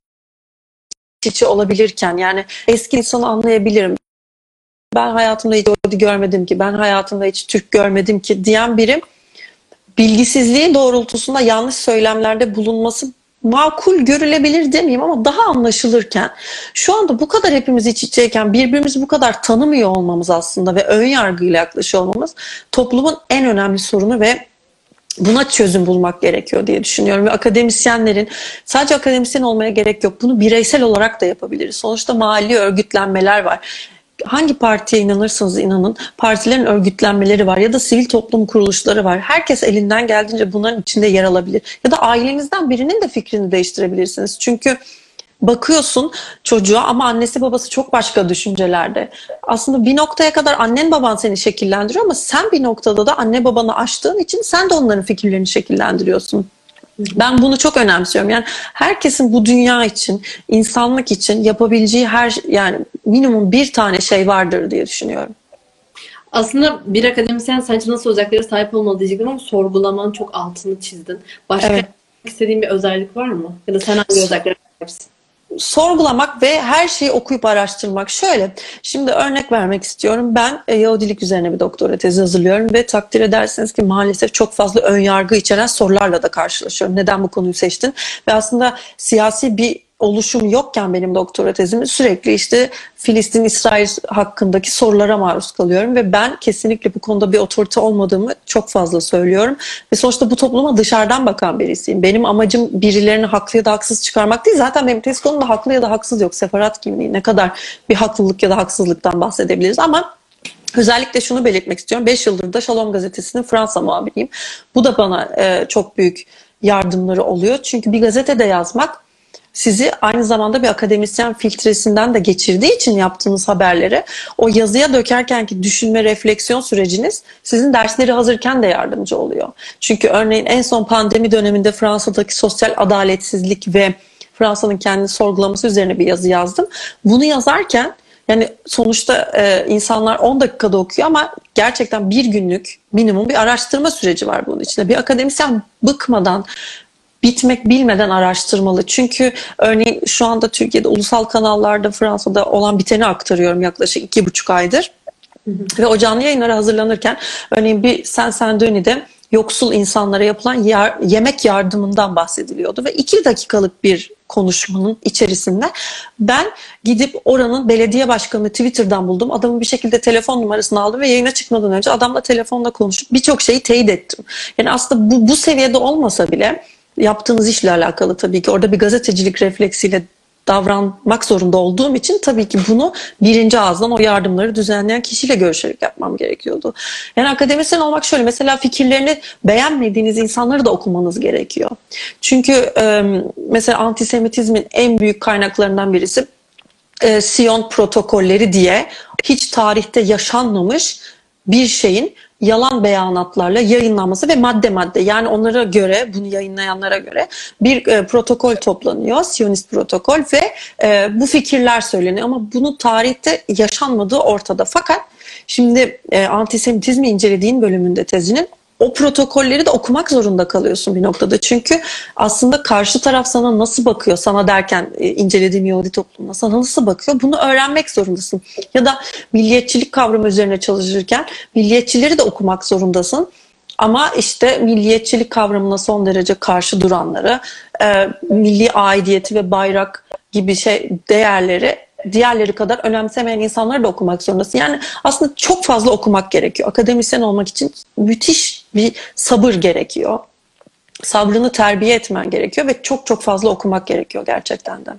içi olabilirken yani eski insanı anlayabilirim. ben hayatımda hiç Yahudi görmedim ki, ben hayatımda hiç Türk görmedim ki diyen biri bilgisizliği doğrultusunda yanlış söylemlerde bulunması makul görülebilir demeyeyim ama daha anlaşılırken şu anda bu kadar hepimiz iç içeyken birbirimizi bu kadar tanımıyor olmamız aslında ve ön yargıyla yaklaşıyor olmamız toplumun en önemli sorunu ve buna çözüm bulmak gerekiyor diye düşünüyorum. Ve akademisyenlerin sadece akademisyen olmaya gerek yok. Bunu bireysel olarak da yapabiliriz. Sonuçta mahalli örgütlenmeler var hangi partiye inanırsanız inanın partilerin örgütlenmeleri var ya da sivil toplum kuruluşları var. Herkes elinden geldiğince bunların içinde yer alabilir. Ya da ailenizden birinin de fikrini değiştirebilirsiniz. Çünkü bakıyorsun çocuğa ama annesi babası çok başka düşüncelerde. Aslında bir noktaya kadar annen baban seni şekillendiriyor ama sen bir noktada da anne babanı aştığın için sen de onların fikirlerini şekillendiriyorsun. Ben bunu çok önemsiyorum. Yani herkesin bu dünya için, insanlık için yapabileceği her yani minimum bir tane şey vardır diye düşünüyorum. Aslında bir akademisyen sence nasıl özelliklere sahip olmalı diyecektim ama sorgulaman çok altını çizdin. Başka evet. istediğin bir özellik var mı? Ya da sen hangi özelliklere sahipsin? Sorgulamak ve her şeyi okuyup araştırmak. Şöyle, şimdi örnek vermek istiyorum. Ben e, Yahudilik üzerine bir doktora tezi hazırlıyorum ve takdir ederseniz ki maalesef çok fazla ön yargı içeren sorularla da karşılaşıyorum. Neden bu konuyu seçtin? Ve aslında siyasi bir oluşum yokken benim doktora tezimi sürekli işte Filistin, İsrail hakkındaki sorulara maruz kalıyorum ve ben kesinlikle bu konuda bir otorite olmadığımı çok fazla söylüyorum. Ve sonuçta bu topluma dışarıdan bakan birisiyim. Benim amacım birilerini haklı ya da haksız çıkarmak değil. Zaten benim tez konumda haklı ya da haksız yok. Separat kimliği ne kadar bir haklılık ya da haksızlıktan bahsedebiliriz ama Özellikle şunu belirtmek istiyorum. 5 yıldır da Shalom gazetesinin Fransa muhabiriyim. Bu da bana e, çok büyük yardımları oluyor. Çünkü bir gazetede yazmak sizi aynı zamanda bir akademisyen filtresinden de geçirdiği için yaptığınız haberleri o yazıya dökerken ki düşünme, refleksiyon süreciniz sizin dersleri hazırken de yardımcı oluyor. Çünkü örneğin en son pandemi döneminde Fransa'daki sosyal adaletsizlik ve Fransa'nın kendini sorgulaması üzerine bir yazı yazdım. Bunu yazarken yani sonuçta e, insanlar 10 dakikada okuyor ama gerçekten bir günlük minimum bir araştırma süreci var bunun içinde. Bir akademisyen bıkmadan bitmek bilmeden araştırmalı. Çünkü örneğin şu anda Türkiye'de ulusal kanallarda Fransa'da olan biteni aktarıyorum yaklaşık iki buçuk aydır. Hı hı. Ve o canlı yayınlara hazırlanırken örneğin bir Sen Sendöni'de yoksul insanlara yapılan yer, yemek yardımından bahsediliyordu ve iki dakikalık bir konuşmanın içerisinde ben gidip oranın belediye başkanı Twitter'dan buldum. Adamın bir şekilde telefon numarasını aldım ve yayına çıkmadan önce adamla telefonda konuşup birçok şeyi teyit ettim. Yani aslında bu, bu seviyede olmasa bile yaptığınız işle alakalı tabii ki. Orada bir gazetecilik refleksiyle davranmak zorunda olduğum için tabii ki bunu birinci ağızdan o yardımları düzenleyen kişiyle görüşerek yapmam gerekiyordu. Yani akademisyen olmak şöyle mesela fikirlerini beğenmediğiniz insanları da okumanız gerekiyor. Çünkü mesela antisemitizmin en büyük kaynaklarından birisi Sion protokolleri diye hiç tarihte yaşanmamış bir şeyin yalan beyanatlarla yayınlanması ve madde madde yani onlara göre bunu yayınlayanlara göre bir e, protokol toplanıyor. Siyonist protokol ve e, bu fikirler söyleniyor ama bunu tarihte yaşanmadığı ortada. Fakat şimdi e, antisemitizmi incelediğin bölümünde tezinin o protokolleri de okumak zorunda kalıyorsun bir noktada. Çünkü aslında karşı taraf sana nasıl bakıyor sana derken e, incelediğim Yahudi toplumuna sana nasıl bakıyor bunu öğrenmek zorundasın. Ya da milliyetçilik kavramı üzerine çalışırken milliyetçileri de okumak zorundasın. Ama işte milliyetçilik kavramına son derece karşı duranları, e, milli aidiyeti ve bayrak gibi şey değerleri diğerleri kadar önemsemeyen insanları da okumak zorundasın. Yani aslında çok fazla okumak gerekiyor. Akademisyen olmak için müthiş bir sabır gerekiyor. Sabrını terbiye etmen gerekiyor ve çok çok fazla okumak gerekiyor gerçekten de.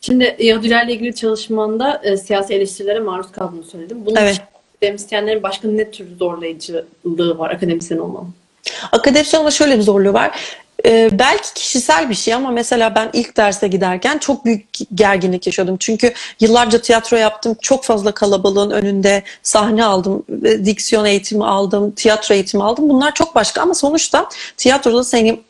Şimdi Yahudilerle ilgili çalışmanda e, siyasi eleştirilere maruz kaldığını söyledim. Bunun evet. akademisyenlerin başka ne tür zorlayıcılığı var akademisyen olmanın? Akademisyen olma şöyle bir zorluğu var. Ee, belki kişisel bir şey ama mesela ben ilk derse giderken çok büyük gerginlik yaşıyordum. Çünkü yıllarca tiyatro yaptım. Çok fazla kalabalığın önünde sahne aldım. Diksiyon eğitimi aldım. Tiyatro eğitimi aldım. Bunlar çok başka ama sonuçta tiyatroda senin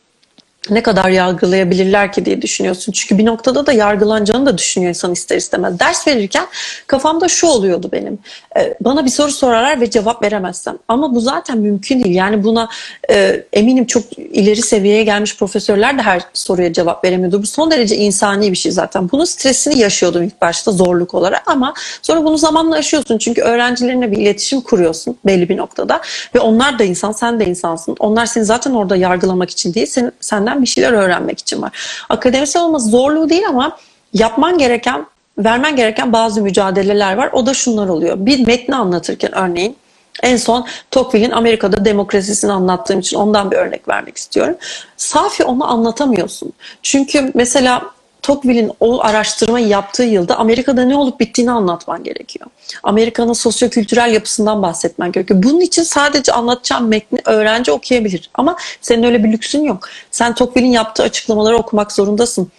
ne kadar yargılayabilirler ki diye düşünüyorsun. Çünkü bir noktada da yargılanacağını da düşünüyor insan ister istemez. Ders verirken kafamda şu oluyordu benim. Ee, bana bir soru sorarlar ve cevap veremezsem. Ama bu zaten mümkün değil. Yani buna e, eminim çok ileri seviyeye gelmiş profesörler de her soruya cevap veremiyordu. Bu son derece insani bir şey zaten. Bunun stresini yaşıyordum ilk başta zorluk olarak ama sonra bunu zamanla aşıyorsun. Çünkü öğrencilerine bir iletişim kuruyorsun belli bir noktada. Ve onlar da insan, sen de insansın. Onlar seni zaten orada yargılamak için değil, sen, senden bir şeyler öğrenmek için var. Akademisyen olması zorluğu değil ama yapman gereken, vermen gereken bazı mücadeleler var. O da şunlar oluyor. Bir metni anlatırken örneğin en son Tocqueville'in Amerika'da demokrasisini anlattığım için ondan bir örnek vermek istiyorum. Safi onu anlatamıyorsun. Çünkü mesela Tocqueville'in o araştırmayı yaptığı yılda Amerika'da ne olup bittiğini anlatman gerekiyor. Amerika'nın sosyokültürel yapısından bahsetmen gerekiyor. Bunun için sadece anlatacağım metni öğrenci okuyabilir. Ama senin öyle bir lüksün yok. Sen Tocqueville'in yaptığı açıklamaları okumak zorundasın.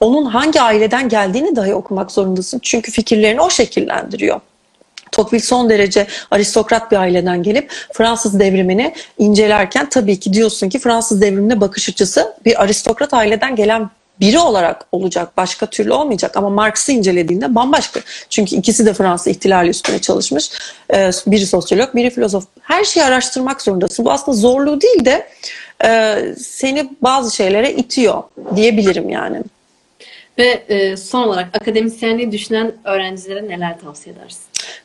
Onun hangi aileden geldiğini dahi okumak zorundasın. Çünkü fikirlerini o şekillendiriyor. Tocqueville son derece aristokrat bir aileden gelip Fransız devrimini incelerken tabii ki diyorsun ki Fransız devrimine bakış açısı bir aristokrat aileden gelen biri olarak olacak. Başka türlü olmayacak. Ama Marx'ı incelediğinde bambaşka. Çünkü ikisi de Fransa ihtilali üstüne çalışmış. Ee, biri sosyolog, biri filozof. Her şeyi araştırmak zorundasın. Bu aslında zorluğu değil de e, seni bazı şeylere itiyor diyebilirim yani. Ve e, son olarak akademisyenliği düşünen öğrencilere neler tavsiye edersin?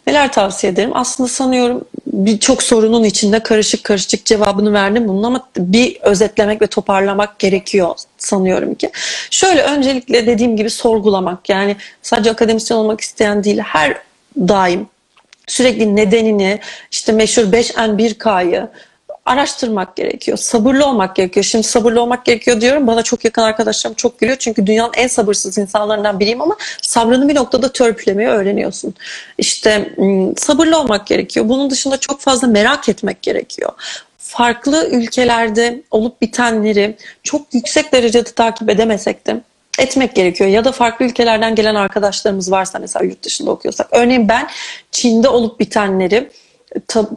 Neler tavsiye ederim? Aslında sanıyorum birçok sorunun içinde karışık karışık cevabını verdim bunun ama bir özetlemek ve toparlamak gerekiyor sanıyorum ki. Şöyle öncelikle dediğim gibi sorgulamak yani sadece akademisyen olmak isteyen değil her daim sürekli nedenini işte meşhur 5N1K'yı araştırmak gerekiyor. Sabırlı olmak gerekiyor. Şimdi sabırlı olmak gerekiyor diyorum. Bana çok yakın arkadaşlarım çok gülüyor. Çünkü dünyanın en sabırsız insanlarından biriyim ama sabrını bir noktada törpülemeyi öğreniyorsun. İşte sabırlı olmak gerekiyor. Bunun dışında çok fazla merak etmek gerekiyor farklı ülkelerde olup bitenleri çok yüksek derecede takip edemesek de etmek gerekiyor. Ya da farklı ülkelerden gelen arkadaşlarımız varsa mesela yurt dışında okuyorsak. Örneğin ben Çin'de olup bitenleri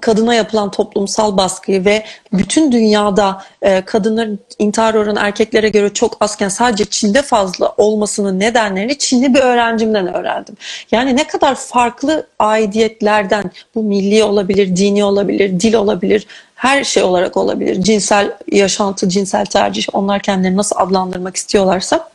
kadına yapılan toplumsal baskıyı ve bütün dünyada e, kadınların intihar oranı erkeklere göre çok azken sadece Çin'de fazla olmasının nedenlerini Çinli bir öğrencimden öğrendim. Yani ne kadar farklı aidiyetlerden bu milli olabilir, dini olabilir, dil olabilir, her şey olarak olabilir. Cinsel yaşantı, cinsel tercih onlar kendilerini nasıl adlandırmak istiyorlarsa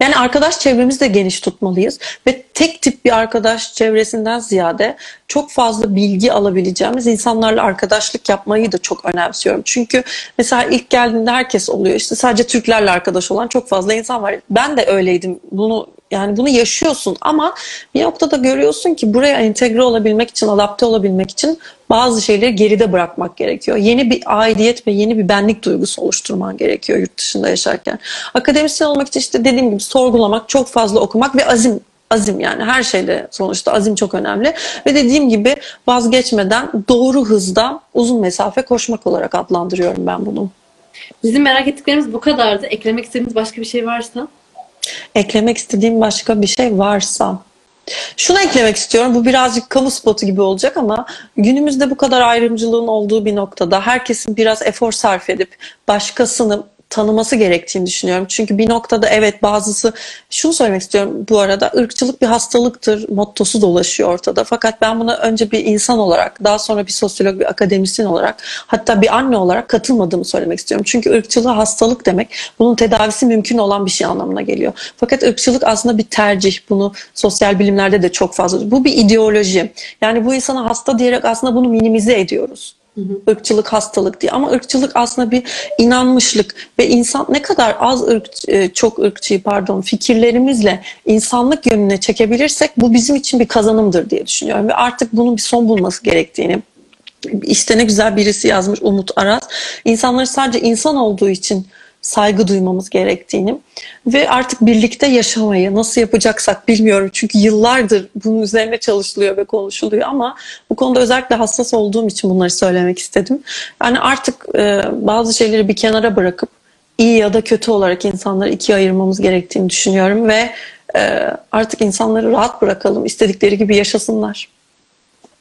yani arkadaş çevremizi de geniş tutmalıyız ve tek tip bir arkadaş çevresinden ziyade çok fazla bilgi alabileceğimiz insanlarla arkadaşlık yapmayı da çok önemsiyorum. Çünkü mesela ilk geldiğinde herkes oluyor. İşte sadece Türklerle arkadaş olan çok fazla insan var. Ben de öyleydim. Bunu yani bunu yaşıyorsun ama bir noktada görüyorsun ki buraya entegre olabilmek için, adapte olabilmek için bazı şeyleri geride bırakmak gerekiyor. Yeni bir aidiyet ve yeni bir benlik duygusu oluşturman gerekiyor yurt dışında yaşarken. Akademisyen olmak için işte dediğim gibi sorgulamak, çok fazla okumak ve azim azim yani her şeyde sonuçta azim çok önemli ve dediğim gibi vazgeçmeden doğru hızda uzun mesafe koşmak olarak adlandırıyorum ben bunu. Bizim merak ettiklerimiz bu kadardı. Eklemek istediğiniz başka bir şey varsa? Eklemek istediğim başka bir şey varsa şunu eklemek istiyorum. Bu birazcık kamu spotu gibi olacak ama günümüzde bu kadar ayrımcılığın olduğu bir noktada herkesin biraz efor sarf edip başkasını tanıması gerektiğini düşünüyorum. Çünkü bir noktada evet bazısı şunu söylemek istiyorum bu arada ırkçılık bir hastalıktır mottosu dolaşıyor ortada. Fakat ben buna önce bir insan olarak daha sonra bir sosyolog bir akademisyen olarak hatta bir anne olarak katılmadığımı söylemek istiyorum. Çünkü ırkçılığı hastalık demek bunun tedavisi mümkün olan bir şey anlamına geliyor. Fakat ırkçılık aslında bir tercih. Bunu sosyal bilimlerde de çok fazla. Bu bir ideoloji. Yani bu insana hasta diyerek aslında bunu minimize ediyoruz. Irkçılık hastalık diye. Ama ırkçılık aslında bir inanmışlık ve insan ne kadar az ırk e, çok ırkçıyı pardon fikirlerimizle insanlık yönüne çekebilirsek bu bizim için bir kazanımdır diye düşünüyorum. Ve artık bunun bir son bulması gerektiğini işte ne güzel birisi yazmış Umut Aras. İnsanları sadece insan olduğu için saygı duymamız gerektiğini ve artık birlikte yaşamayı nasıl yapacaksak bilmiyorum. Çünkü yıllardır bunun üzerine çalışılıyor ve konuşuluyor ama bu konuda özellikle hassas olduğum için bunları söylemek istedim. Yani artık e, bazı şeyleri bir kenara bırakıp iyi ya da kötü olarak insanları ikiye ayırmamız gerektiğini düşünüyorum ve e, artık insanları rahat bırakalım, istedikleri gibi yaşasınlar.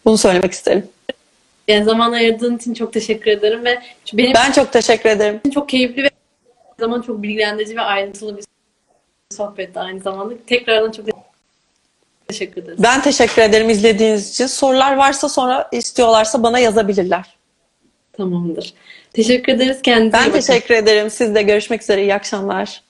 Bunu söylemek isterim. Yani zaman ayırdığın için çok teşekkür ederim ve benim ben çok teşekkür ederim. Çok keyifli ve zamanda çok bilgilendirici ve ayrıntılı bir sohbetti aynı zamanda. Tekrardan çok teşekkür ederiz. Ben teşekkür ederim izlediğiniz için. Sorular varsa sonra istiyorlarsa bana yazabilirler. Tamamdır. Teşekkür ederiz. Kendinize Ben bakın. teşekkür ederim. Siz de görüşmek üzere. İyi akşamlar.